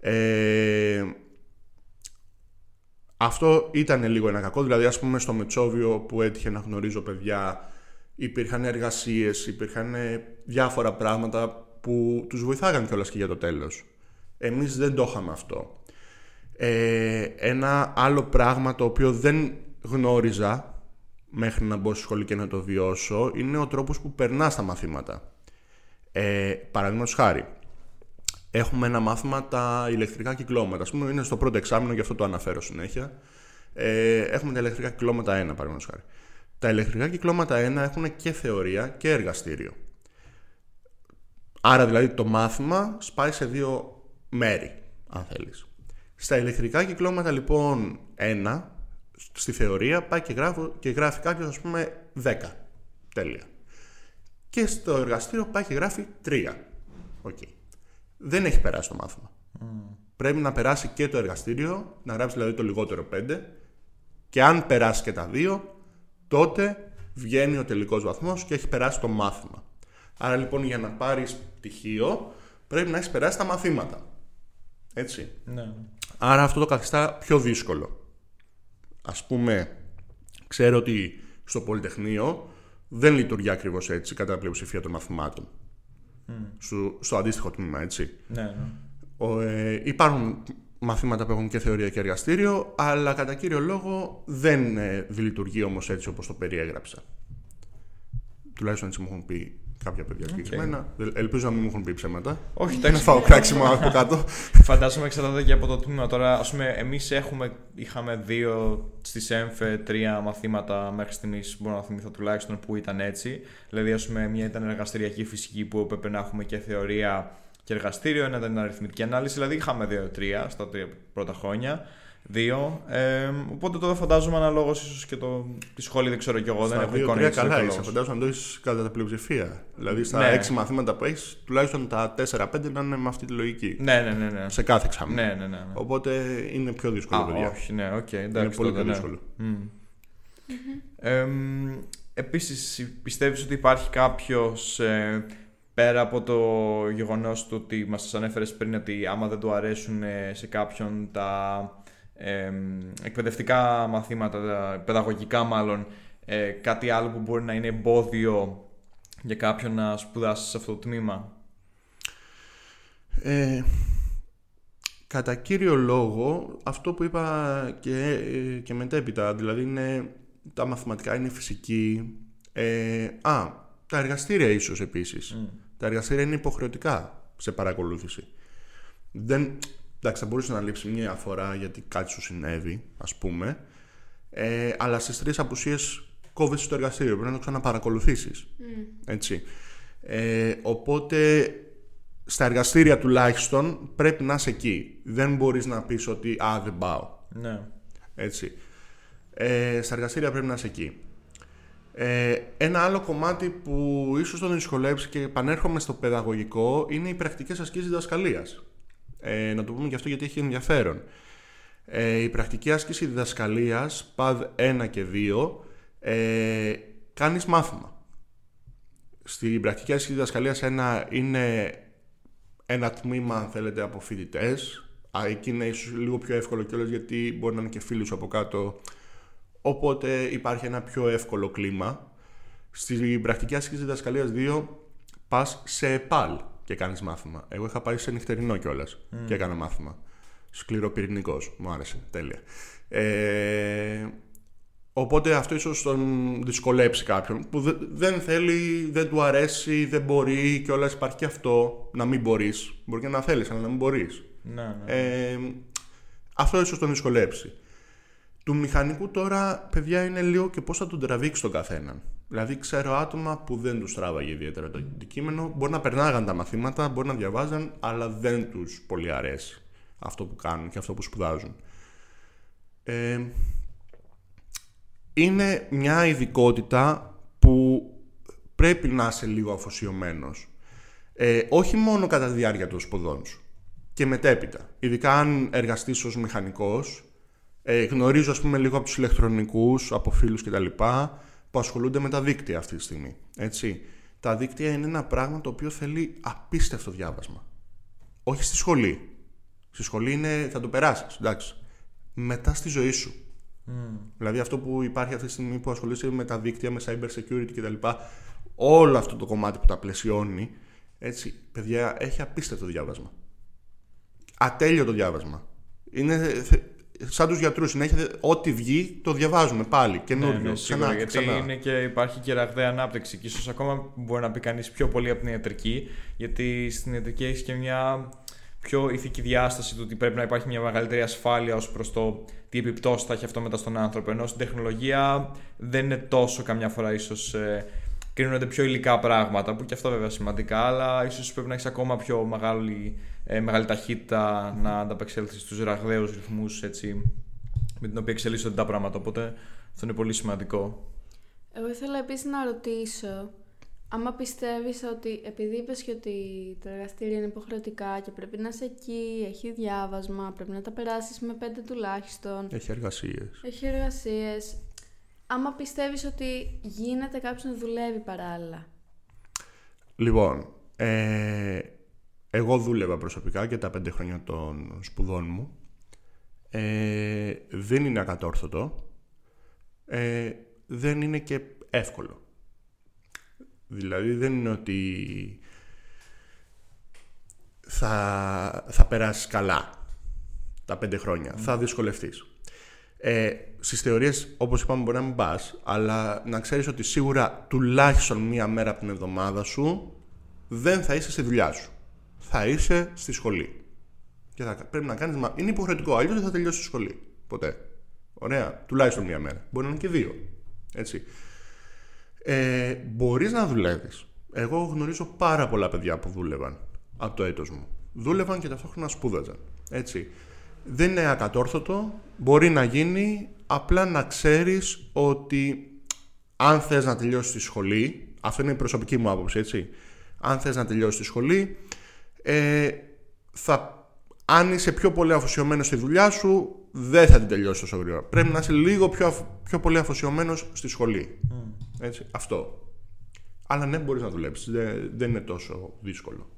Ε, αυτό ήταν λίγο ένα κακό, δηλαδή ας πούμε στο Μετσόβιο που έτυχε να γνωρίζω παιδιά υπήρχαν εργασίες, υπήρχαν ε, διάφορα πράγματα που τους βοηθάγαν κιόλας και για το τέλος. Εμείς δεν το είχαμε αυτό. Ε, ένα άλλο πράγμα το οποίο δεν γνώριζα μέχρι να μπω στη σχολή και να το βιώσω είναι ο τρόπος που περνάς τα μαθήματα. Ε, Παραδείγματος χάρη, έχουμε ένα μάθημα τα ηλεκτρικά κυκλώματα. Ας πούμε, είναι στο πρώτο εξάμεινο, γι' αυτό το αναφέρω συνέχεια. Ε, έχουμε τα ηλεκτρικά κυκλώματα 1, παραδείγματος χάρη. Τα ηλεκτρικά κυκλώματα 1 έχουν και θεωρία και εργαστήριο. Άρα δηλαδή το μάθημα σπάει σε δύο μέρη, αν θέλεις. Στα ηλεκτρικά κυκλώματα λοιπόν 1, στη θεωρία πάει και, γράφω, και γράφει κάποιος ας πούμε 10. Τέλεια. Και στο εργαστήριο πάει και γράφει 3. Okay. Δεν έχει περάσει το μάθημα. Πρέπει να περάσει και το εργαστήριο, να γράψει δηλαδή το λιγότερο 5 και αν περάσει και τα δύο, τότε βγαίνει ο τελικός βαθμός και έχει περάσει το μάθημα. Άρα λοιπόν για να πάρεις πτυχίο πρέπει να έχεις περάσει τα μαθήματα. Έτσι. Ναι. Άρα αυτό το καθιστά πιο δύσκολο. Ας πούμε, ξέρω ότι στο Πολυτεχνείο δεν λειτουργεί ακριβώς έτσι κατά πλειοψηφία των μαθημάτων. Στο, στο αντίστοιχο τμήμα, έτσι. Ναι, ναι. Ο, ε, υπάρχουν μαθήματα που έχουν και θεωρία και εργαστήριο, αλλά κατά κύριο λόγο δεν ε, λειτουργεί όμως έτσι όπως το περιέγραψα. Τουλάχιστον έτσι μου έχουν πει κάποια παιδιά συγκεκριμένα. Ελπίζω να μην μου έχουν πει ψέματα. Όχι, Δεν εντάξει. φάω κράξιμο από κάτω. Φαντάζομαι εξαρτάται και από το τμήμα. Τώρα, ας πούμε, εμείς είχαμε δύο στη ΕΜΦΕ τρία μαθήματα μέχρι στιγμής. Μπορώ να θυμηθώ τουλάχιστον που ήταν έτσι. Δηλαδή, ας πούμε, μία ήταν εργαστηριακή φυσική που έπρεπε να έχουμε και θεωρία και εργαστήριο. Ένα ήταν αριθμητική ανάλυση. Δηλαδή, είχαμε δύο-τρία στα τρία πρώτα χρόνια. Δύο. Ε, οπότε τώρα φαντάζομαι αναλόγως ίσως και το, τη σχόλη, δεν ξέρω κι εγώ. δεν Στα έχω δύο, εικόνα τρία για τους καλά λόγους. είσαι. Φαντάζομαι να το έχεις κατά πλειοψηφία. Δηλαδή στα Ναι. έξι μαθήματα που έχεις, τουλάχιστον τα 4-5 να είναι με αυτή τη λογική. Ναι, ναι, ναι. ναι. Σε κάθε εξάμηνο. Ναι, ναι, ναι. ναι. Οπότε είναι πιο δύσκολο, Α, παιδιά. όχι, ναι, οκ, εντάξει. είναι πολύ τότε, πιο ναι. δύσκολο. Μμ. Εμ, επίσης, πιστεύεις ότι υπάρχει κάποιος, ε, πέρα από το γεγονός του ότι μας σας ανέφερες πριν ότι άμα δεν του αρέσουν ε, σε κάποιον τα εμ, εκπαιδευτικά μαθήματα, τα παιδαγωγικά μάλλον, ε, κάτι άλλο που μπορεί να είναι εμπόδιο για κάποιον να σπουδάσει σε αυτό το τμήμα; Ε, κατά κύριο λόγο, αυτό που είπα και, ε, και μετέπειτα, δηλαδή είναι τα μαθηματικά, είναι η φυσική. Ε, α, τα εργαστήρια ίσως επίσης. Τα εργαστήρια είναι υποχρεωτικά σε παρακολούθηση. Δεν, εντάξει, θα μπορούσε να λείψει μια φορά γιατί κάτι σου συνέβη, ας πούμε, ε, αλλά στις τρεις απουσίες κόβεσαι στο εργαστήριο, πρέπει να το ξαναπαρακολουθήσεις. Έτσι. Ε, οπότε στα εργαστήρια τουλάχιστον πρέπει να είσαι εκεί. Δεν μπορείς να πεις ότι «Α, δεν πάω». Ναι. Έτσι. Ε, στα εργαστήρια πρέπει να είσαι εκεί. Ε, ένα άλλο κομμάτι που ίσως τον δυσκολέψει και επανέρχομαι στο παιδαγωγικό είναι οι πρακτικές ασκήσεις διδασκαλίας. Ε, να το πούμε και αυτό γιατί έχει ενδιαφέρον. Ε, η πρακτική άσκηση διδασκαλίας, ΠΑΔ 1 και 2, ε, κάνεις μάθημα. Στην πρακτική άσκηση διδασκαλίας 1 είναι ένα τμήμα, αν θέλετε, από φοιτητές. Εκεί είναι ίσως λίγο πιο εύκολο κιόλας γιατί μπορεί να είναι και φίλοι σου από κάτω. Οπότε υπάρχει ένα πιο εύκολο κλίμα. Στην πρακτική άσκηση διδασκαλίας 2 πας σε ΕΠΑΛ και κάνεις μάθημα. Εγώ είχα πάει σε νυχτερινό κιόλας και έκανα μάθημα. Σκληροπυρηνικός. Μου άρεσε. Τέλεια. Ε, Οπότε αυτό ίσως τον δυσκολέψει κάποιον που δε- δεν θέλει, δεν του αρέσει, δεν μπορεί και όλα υπάρχει και αυτό να μην μπορείς. Μπορεί και να θέλεις, αλλά να μην μπορείς. Ναι, ναι. Ε, αυτό ίσως τον δυσκολέψει. Του μηχανικού τώρα, παιδιά, είναι λίγο και πώς θα τον τραβήξει τον καθέναν. Δηλαδή, ξέρω άτομα που δεν τους τράβαγε ιδιαίτερα το αντικείμενο, μπορεί να περνάγαν τα μαθήματα, μπορεί να διαβάζαν, αλλά δεν τους πολύ αρέσει αυτό που κάνουν και αυτό που σπουδάζουν. Ε, είναι μια ειδικότητα που πρέπει να είσαι λίγο αφοσιωμένος. Ε, όχι μόνο κατά τη διάρκεια των σπουδών σου και μετέπειτα. Ειδικά αν εργαστείς ως μηχανικός, ε, γνωρίζω ας πούμε λίγο από τους ηλεκτρονικούς, από φίλους κτλ. που ασχολούνται με τα δίκτυα αυτή τη στιγμή. Έτσι. Τα δίκτυα είναι ένα πράγμα το οποίο θέλει απίστευτο διάβασμα. Όχι στη σχολή. Στη σχολή είναι, θα το περάσεις, εντάξει. Μετά στη ζωή σου. Δηλαδή αυτό που υπάρχει αυτή τη στιγμή που ασχολείσαι με τα δίκτυα, με cyber security κτλ. Όλο αυτό το κομμάτι που τα πλαισιώνει, έτσι, παιδιά, έχει απίστευτο διάβασμα. Ατέλειωτο διάβασμα. Είναι θε- σαν τους γιατρούς, συνέχεια ό,τι βγει το διαβάζουμε πάλι, καινούριο, Ναι, ναι, ξανά σίγουρα, και γιατί ξανά. είναι και υπάρχει και ραγδαία ανάπτυξη και ίσως ακόμα μπορεί να πει κανείς πιο πολύ από την ιατρική γιατί στην ιατρική έχεις και μια πιο ηθική διάσταση του ότι πρέπει να υπάρχει μια μεγαλύτερη ασφάλεια ως προς το τι επιπτώσεις θα έχει αυτό μετά στον άνθρωπο. Ενώ στην τεχνολογία δεν είναι τόσο καμιά φορά ίσως. Ε, κρίνονται πιο υλικά πράγματα, που και αυτό βέβαια σημαντικά, αλλά ίσως πρέπει να έχεις ακόμα πιο μεγάλη, ε, μεγάλη ταχύτητα να ανταπεξέλθεις στους ραγδαίους ρυθμούς με την οποία εξελίσσονται τα πράγματα. Οπότε αυτό είναι πολύ σημαντικό. Εγώ ήθελα επίσης να ρωτήσω Άμα πιστεύεις ότι επειδή είπες και ότι το εργαστήριο είναι υποχρεωτικά και πρέπει να είσαι εκεί, έχει διάβασμα, πρέπει να τα περάσεις με πέντε τουλάχιστον. Έχει εργασίες. Έχει εργασίες. Άμα πιστεύεις ότι γίνεται κάποιος να δουλεύει παράλληλα. Λοιπόν, ε, εγώ δούλευα προσωπικά και τα πέντε χρόνια των σπουδών μου. Ε, δεν είναι ακατόρθωτο. Ε, δεν είναι και εύκολο. Δηλαδή δεν είναι ότι θα, θα περάσεις καλά τα πέντε χρόνια. Θα δυσκολευτείς. Ε, στις θεωρίες, όπως είπαμε, μπορεί να μην πας, αλλά να ξέρεις ότι σίγουρα τουλάχιστον μία μέρα από την εβδομάδα σου δεν θα είσαι στη δουλειά σου. Θα είσαι στη σχολή. Και θα πρέπει να κάνεις... Είναι υποχρεωτικό, αλλιώς δεν θα τελειώσεις τη σχολή. Ποτέ. Ωραία. Τουλάχιστον μία μέρα. Μπορεί να είναι και δύο. Έτσι ε, μπορείς να δουλεύεις. Εγώ γνωρίζω πάρα πολλά παιδιά που δούλευαν από το έτος μου. Δούλευαν και ταυτόχρονα σπούδαζαν. Έτσι. Δεν είναι ακατόρθωτο, μπορεί να γίνει, απλά να ξέρεις ότι αν θες να τελειώσεις τη σχολή, αυτό είναι η προσωπική μου άποψη, έτσι. Αν θες να τελειώσεις τη σχολή, ε, θα, αν είσαι πιο πολύ αφοσιωμένος στη δουλειά σου, δεν θα την τελειώσεις τόσο γρήγορα. Πρέπει να είσαι λίγο πιο, πιο πολύ αφοσιωμένος στη σχολή. Έτσι, αυτό. Αλλά ναι, μπορείς να δουλέψεις. Δεν, δεν είναι τόσο δύσκολο.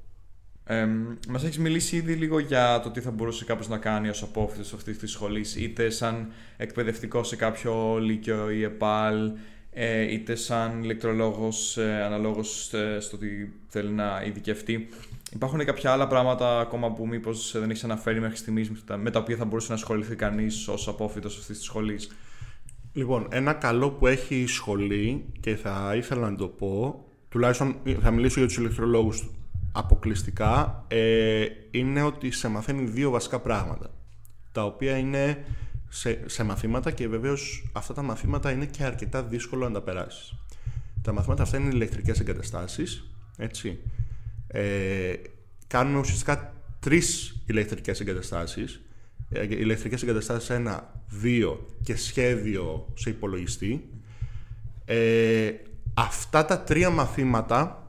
Ε, Μας έχεις μιλήσει ήδη λίγο για το τι θα μπορούσε κάποιος να κάνει ως απόφυτο αυτής της σχολής, είτε σαν εκπαιδευτικός σε κάποιο λύκειο ή ΕΠΑΛ, ε, είτε σαν ηλεκτρολόγος ε, αναλόγως ε, στο τι θέλει να ειδικευτεί. Υπάρχουν κάποια άλλα πράγματα ακόμα που μήπως δεν έχεις αναφέρει μέχρι στιγμής με τα οποία θα μπορούσε να ασχοληθεί κανείς ως απόφυτο αυτής της σχολής; Λοιπόν, ένα καλό που έχει η σχολή και θα ήθελα να το πω, τουλάχιστον θα μιλήσω για τους ηλεκτρολόγους αποκλειστικά, ε, είναι ότι σε μαθαίνει δύο βασικά πράγματα, τα οποία είναι σε, σε μαθήματα και βεβαίως αυτά τα μαθήματα είναι και αρκετά δύσκολο να τα περάσεις. Τα μαθήματα αυτά είναι ηλεκτρικές εγκαταστάσεις, έτσι. Ε, κάνουμε ουσιαστικά τρεις ηλεκτρικές εγκαταστάσεις ε, ηλεκτρικές εγκαταστάσεις 1, 2 και σχέδιο σε υπολογιστή. Ε, αυτά τα τρία μαθήματα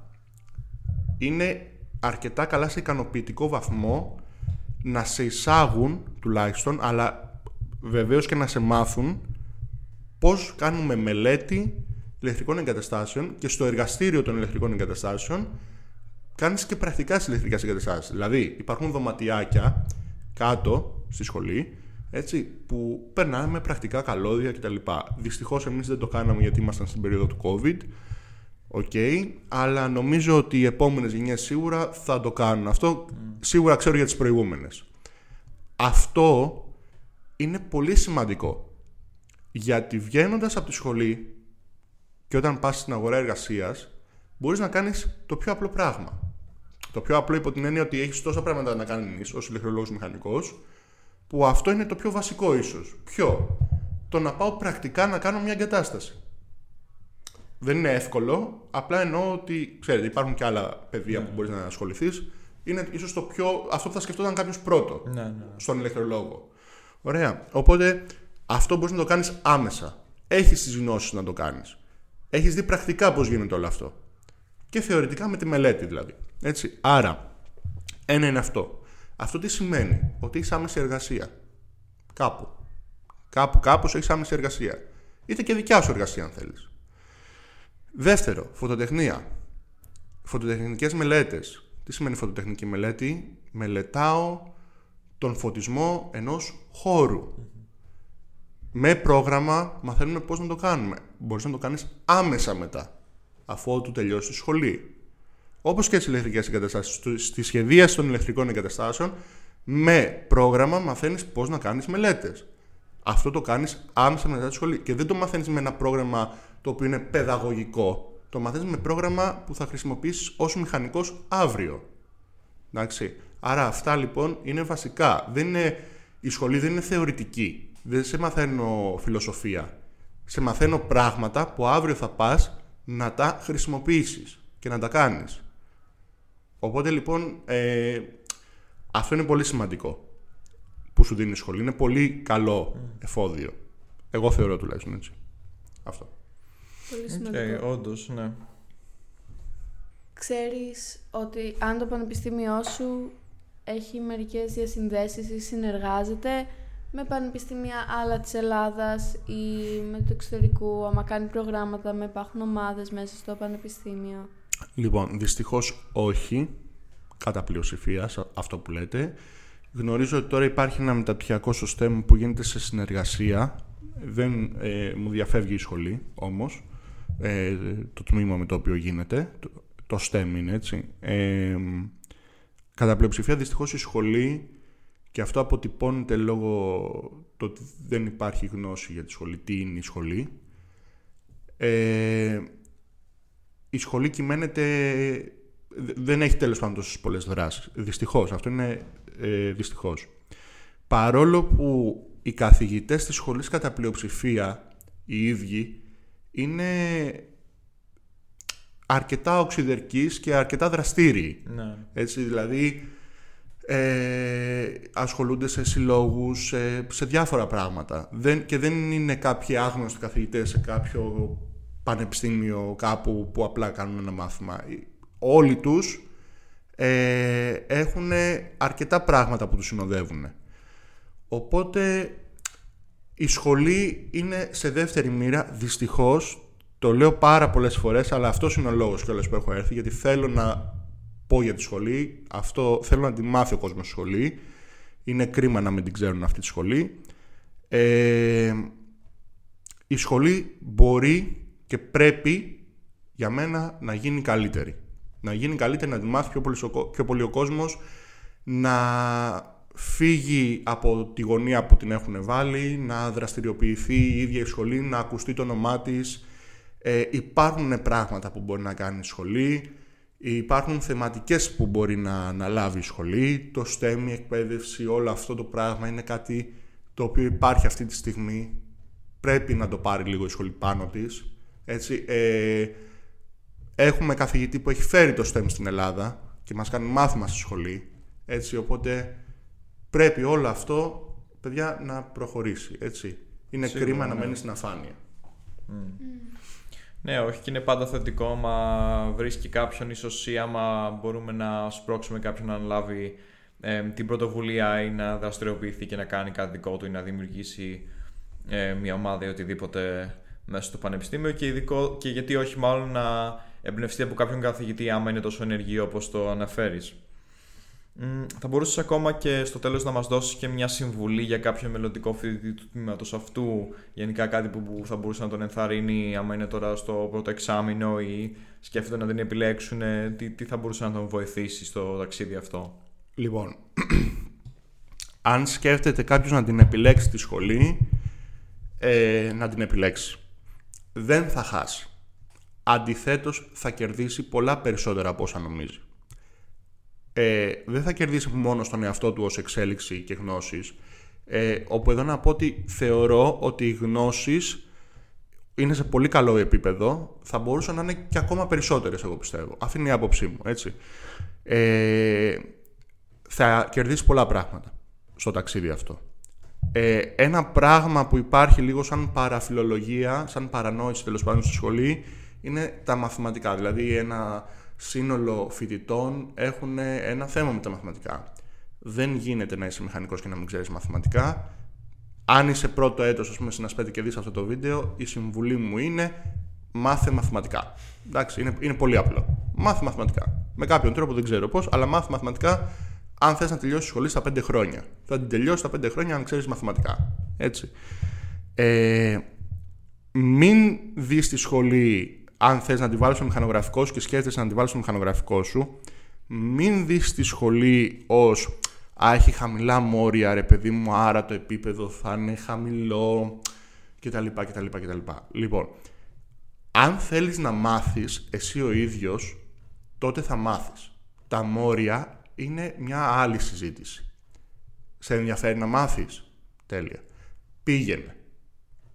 είναι αρκετά καλά σε ικανοποιητικό βαθμό να σε εισάγουν τουλάχιστον, αλλά βεβαίως και να σε μάθουν πώς κάνουμε μελέτη ηλεκτρικών εγκαταστάσεων και στο εργαστήριο των ηλεκτρικών εγκαταστάσεων κάνεις και πρακτικά στις ηλεκτρικές εγκαταστάσεις. Δηλαδή υπάρχουν δωματιάκια κάτω στη σχολή, έτσι, που περνάμε πρακτικά καλώδια κτλ. Δυστυχώς εμείς δεν το κάναμε γιατί ήμασταν στην περίοδο του COVID. Okay, αλλά νομίζω ότι οι επόμενες γενιές σίγουρα θα το κάνουν. Αυτό σίγουρα ξέρω για τις προηγούμενες. Αυτό είναι πολύ σημαντικό. Γιατί βγαίνοντας από τη σχολή και όταν πας στην αγορά εργασίας, μπορείς να κάνεις το πιο απλό πράγμα. Το πιο απλό υπό την έννοια ότι έχεις τόσα πράγματα να κάνεις ως ηλεκτρολόγος μηχανικός, που αυτό είναι το πιο βασικό ίσως. Ποιο; Το να πάω πρακτικά να κάνω μια εγκατάσταση. Δεν είναι εύκολο, απλά εννοώ ότι, ξέρετε, υπάρχουν και άλλα πεδία ναι. που μπορείς να ασχοληθείς. Είναι ίσως το πιο. αυτό που θα σκεφτόταν κάποιος πρώτο ναι, ναι. στον ηλεκτρολόγο. Ωραία. Οπότε αυτό μπορείς να το κάνεις άμεσα. Έχεις τις γνώσεις να το κάνεις. Έχεις δει πρακτικά πώς γίνεται όλο αυτό. Και θεωρητικά με τη μελέτη δηλαδή. Έτσι. Άρα, ένα είναι αυτό. Αυτό τι σημαίνει, ότι έχεις άμεση εργασία. Κάπου. Κάπου, κάπου έχεις άμεση εργασία. Είτε και δικιά σου εργασία, αν θέλεις. Δεύτερο, φωτοτεχνία. Φωτοτεχνικές μελέτες. Τι σημαίνει φωτοτεχνική μελέτη; Μελετάω τον φωτισμό ενός χώρου. Με πρόγραμμα μαθαίνουμε πώς να το κάνουμε. Μπορείς να το κάνεις άμεσα μετά, αφού του τελειώσει τη σχολή όπως και στι ηλεκτρικές εγκαταστάσεις, στη σχεδίαση των ηλεκτρικών εγκαταστάσεων, με πρόγραμμα μαθαίνεις πώς να κάνεις μελέτες. Αυτό το κάνεις άμεσα μετά τη σχολή. Και δεν το μαθαίνεις με ένα πρόγραμμα το οποίο είναι παιδαγωγικό. Το μαθαίνεις με πρόγραμμα που θα χρησιμοποιήσεις ως μηχανικός αύριο. Εντάξει. Άρα αυτά λοιπόν είναι βασικά. Δεν είναι, η σχολή δεν είναι θεωρητική. Δεν σε μαθαίνω φιλοσοφία. Σε μαθαίνω πράγματα που αύριο θα πας να τα χρησιμοποιήσεις και να τα κάνεις. Οπότε λοιπόν ε, αυτό είναι πολύ σημαντικό που σου δίνει η σχολή. Είναι πολύ καλό εφόδιο. Εγώ θεωρώ τουλάχιστον έτσι. Αυτό. Πολύ σημαντικό. Okay, όντως, ναι. Ξέρεις ότι αν το πανεπιστήμιό σου έχει μερικές διασυνδέσεις ή συνεργάζεται με πανεπιστήμια άλλα της Ελλάδας ή με το εξωτερικού, άμα κάνει προγράμματα, με υπάρχουν ομάδες μέσα στο πανεπιστήμιο; Λοιπόν, δυστυχώς όχι, κατά πλειοψηφία, αυτό που λέτε. Γνωρίζω ότι τώρα υπάρχει ένα μεταπτυχιακό στο που γίνεται σε συνεργασία. Δεν ε, μου διαφεύγει η σχολή όμως, ε, το τμήμα με το οποίο γίνεται. Το, το STEM είναι έτσι. Ε, κατά πλειοψηφία δυστυχώς η σχολή και αυτό αποτυπώνεται λόγω το ότι δεν υπάρχει γνώση για τη σχολή. Τι είναι η σχολή. Ε, η σχολή κυμαίνεται... Δεν έχει τέλος πάντων τόσες πολλές δράσεις. Δυστυχώς. Αυτό είναι ε, δυστυχώς. Παρόλο που οι καθηγητές της σχολής κατά πλειοψηφία, οι ίδιοι, είναι αρκετά οξυδερκείς και αρκετά δραστήριοι. ναι. Έτσι, δηλαδή, ε, ασχολούνται σε συλλόγους, σε, σε διάφορα πράγματα. Δεν, και δεν είναι κάποιοι άγνωστοι καθηγητές σε κάποιο πανεπιστήμιο κάπου που απλά κάνουν ένα μάθημα. Όλοι τους ε, έχουν αρκετά πράγματα που τους συνοδεύουν. Οπότε η σχολή είναι σε δεύτερη μοίρα, δυστυχώς, το λέω πάρα πολλές φορές, αλλά αυτός είναι ο λόγος κιόλας που έχω έρθει, γιατί θέλω να πω για τη σχολή, αυτό θέλω να τη μάθει ο κόσμος στη σχολή, είναι κρίμα να μην την ξέρουν αυτή τη σχολή. Ε, η σχολή μπορεί και πρέπει για μένα να γίνει καλύτερη. Να γίνει καλύτερη, να τη μάθει πιο πολύ, πιο πολύ ο κόσμος, να φύγει από τη γωνία που την έχουν βάλει, να δραστηριοποιηθεί η ίδια η σχολή, να ακουστεί το όνομά της. Ε, υπάρχουν πράγματα που μπορεί να κάνει η σχολή, υπάρχουν θεματικές που μπορεί να αναλάβει η σχολή, το STEM, η εκπαίδευση, όλο αυτό το πράγμα είναι κάτι το οποίο υπάρχει αυτή τη στιγμή. Πρέπει να το πάρει λίγο η σχολή πάνω της. Έτσι, ε, έχουμε καθηγητή που έχει φέρει το STEM στην Ελλάδα και μας κάνει μάθημα στη σχολή. Έτσι, οπότε πρέπει όλο αυτό, παιδιά, να προχωρήσει. Έτσι. Είναι κρίμα να ναι. μένεις στην αφάνεια. Ναι, όχι και είναι πάντα θετικό άμα βρίσκει κάποιον ίσως ή άμα μπορούμε να σπρώξουμε κάποιον να αναλάβει ε, την πρωτοβουλία ή να δραστηριοποιηθεί και να κάνει κάτι δικό του ή να δημιουργήσει ε, μια ομάδα ή οτιδήποτε μέσα στο πανεπιστήμιο και, ειδικό, και γιατί όχι μάλλον να εμπνευστεί από κάποιον καθηγητή άμα είναι τόσο ενεργή όπως το αναφέρεις. Θα μπορούσες ακόμα και στο τέλος να μας δώσεις και μια συμβουλή για κάποιο μελλοντικό φοιτητή του τμήματος αυτού, γενικά κάτι που θα μπορούσε να τον ενθαρρύνει άμα είναι τώρα στο πρώτο εξάμεινο ή σκέφτεται να την επιλέξουν, τι, τι θα μπορούσε να τον βοηθήσει στο ταξίδι αυτό; Λοιπόν, αν σκέφτεται κάποιος να την επιλέξει τη σχολή, ε, να την επιλέξει. Δεν θα χάσει. Αντιθέτως θα κερδίσει πολλά περισσότερα από όσα νομίζει ε, δεν θα κερδίσει μόνο στον εαυτό του ως εξέλιξη και γνώσεις, ε, όπου εδώ να πω ότι θεωρώ ότι οι γνώσεις είναι σε πολύ καλό επίπεδο, θα μπορούσαν να είναι και ακόμα περισσότερες, εγώ πιστεύω. Αυτή είναι η άποψή μου, έτσι. Ε, θα κερδίσει πολλά πράγματα στο ταξίδι αυτό. Ε, ένα πράγμα που υπάρχει λίγο σαν παραφιλολογία, σαν παρανόηση τέλος πάντων στη σχολή, είναι τα μαθηματικά. Δηλαδή ένα σύνολο φοιτητών έχουν ένα θέμα με τα μαθηματικά. Δεν γίνεται να είσαι μηχανικός και να μην ξέρεις μαθηματικά. Αν είσαι πρώτο έτος, ας πούμε, συνασπέτη και δεις αυτό το βίντεο, η συμβουλή μου είναι μάθε μαθηματικά. Εντάξει, είναι, είναι πολύ απλό. Μάθε μαθηματικά. Με κάποιον τρόπο δεν ξέρω πώς, αλλά μάθε μαθηματικά αν θες να τελειώσεις σχολή στα 5 χρόνια. Θα την τελειώσεις στα 5 χρόνια αν ξέρεις μαθηματικά. Έτσι. Ε, μην δεις τη σχολή αν θες να τη βάλεις στο μηχανογραφικό σου και σκέφτεσαι να τη βάλεις στο μηχανογραφικό σου, μην δεις τη σχολή ως Α, έχει χαμηλά μόρια, ρε παιδί μου, άρα το επίπεδο θα είναι χαμηλό κτλ. κτλ, κτλ. Λοιπόν, αν θέλεις να μάθεις εσύ ο ίδιος, τότε θα μάθεις. Τα μόρια είναι μια άλλη συζήτηση. Σε ενδιαφέρει να μάθεις; Τέλεια. Πήγαινε.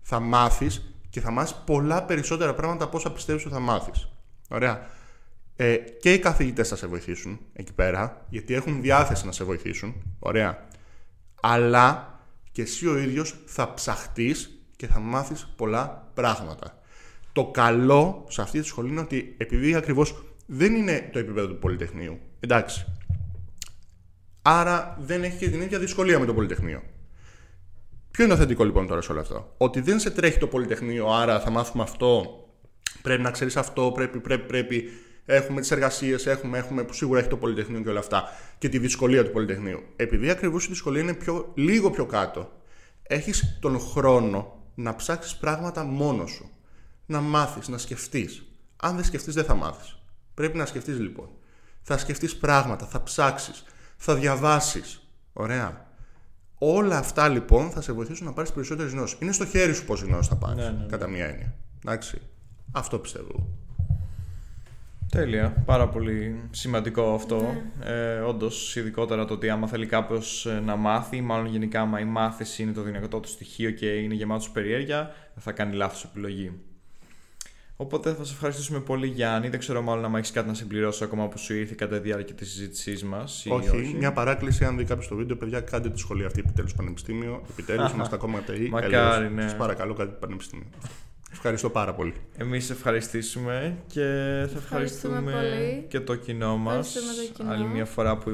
Θα μάθεις και θα μάθεις πολλά περισσότερα πράγματα από όσα πιστεύεις ότι θα μάθεις. Ωραία. Ε, και οι καθηγητές θα σε βοηθήσουν εκεί πέρα, γιατί έχουν διάθεση να σε βοηθήσουν. Ωραία. Αλλά και εσύ ο ίδιος θα ψαχτείς και θα μάθεις πολλά πράγματα. Το καλό σε αυτή τη σχολή είναι ότι επειδή ακριβώς δεν είναι το επίπεδο του Πολυτεχνείου, εντάξει, άρα δεν έχει και την ίδια δυσκολία με το Πολυτεχνείο. Ποιο είναι το θετικό λοιπόν τώρα σε όλο αυτό; Ότι δεν σε τρέχει το Πολυτεχνείο, άρα θα μάθουμε αυτό, πρέπει να ξέρεις αυτό, πρέπει, πρέπει, πρέπει, έχουμε τις εργασίες, έχουμε, έχουμε, που σίγουρα έχει το Πολυτεχνείο και όλα αυτά και τη δυσκολία του Πολυτεχνείου. Επειδή ακριβώς η δυσκολία είναι πιο, λίγο πιο κάτω, έχεις τον χρόνο να ψάξεις πράγματα μόνος σου. Να μάθεις, να σκεφτείς. Αν δεν σκεφτείς δεν θα μάθεις. Πρέπει να σκεφτείς λοιπόν. Θα σκεφτείς πράγματα, θα ψάξεις, θα διαβάσεις. Ωραία. Όλα αυτά λοιπόν θα σε βοηθήσουν να πάρεις περισσότερες γνώσεις. Είναι στο χέρι σου πόση γνώση θα πάρεις, Ναι, ναι, ναι. κατά μία έννοια. Εντάξει. Αυτό πιστεύω. Τέλεια. Πάρα πολύ σημαντικό αυτό. Ε, Όντως, ειδικότερα το ότι άμα θέλει κάποιος να μάθει, μάλλον γενικά άμα η μάθηση είναι το δυνατό του στοιχείο και είναι γεμάτο περιέργεια, δεν θα κάνει λάθος επιλογή. Οπότε θα σε ευχαριστήσουμε πολύ, Γιάννη. Δεν ξέρω μάλλον αν έχεις κάτι να συμπληρώσει ακόμα που σου ήρθε κατά τη διάρκεια της συζήτησής μας. Όχι, μια παράκληση. Αν δει κάποιος το βίντεο, παιδιά, κάντε τη σχολή αυτή επιτέλους πανεπιστήμιο. Επιτέλους, είμαστε ακόμα ΤΕΙ. Μακάρι, ναι. Σας παρακαλώ, κάτι πανεπιστήμιο. Ευχαριστώ πάρα πολύ. Εμείς σε ευχαριστήσουμε και θα ευχαριστούμε πολύ. και το κοινό μας. Ευχαριστούμε το κοινό. Άλλη μια φορά που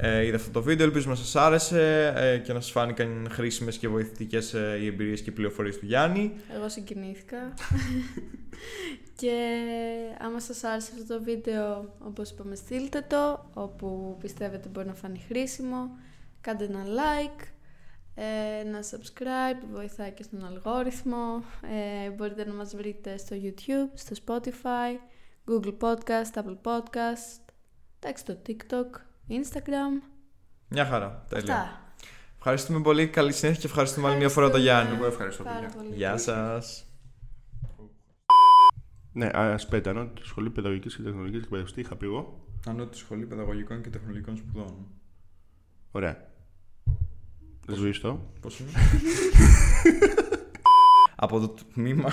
ε, είδε αυτό το βίντεο. Ελπίζουμε να σας άρεσε ε, και να σας φάνηκαν χρήσιμες και βοηθητικές ε, οι εμπειρίες και οι πληροφορίες του Γιάννη. Εγώ συγκινήθηκα. και άμα σας άρεσε αυτό το βίντεο, όπως είπαμε, στείλτε το, όπου πιστεύετε μπορεί να φανεί χρήσιμο. Κάντε ένα like, ε, ένα subscribe, βοηθάει και στον αλγόριθμο. Ε, μπορείτε να μας βρείτε στο YouTube, στο Spotify, Google Podcast, Apple Podcast, εντάξει, στο TikTok, Instagram. Μια χαρά. Τέλεια. Αυτά. Ευχαριστούμε πολύ. Καλή συνέχεια και ευχαριστούμε άλλη μια φορά τον Γιάννη. Εγώ ευχαριστώ, Πάρα παιδιά. πολύ. Γεια σας. Ναι, α πέτανο, τη Σχολή Παιδαγωγικής και Τεχνολογική Εκπαίδευση. Τι είχα πει εγώ; Ανώτη Σχολή Παιδαγωγικών και Τεχνολογικών Σπουδών. Ωραία. Σβήστο. Πώς είναι; Από το τμήμα.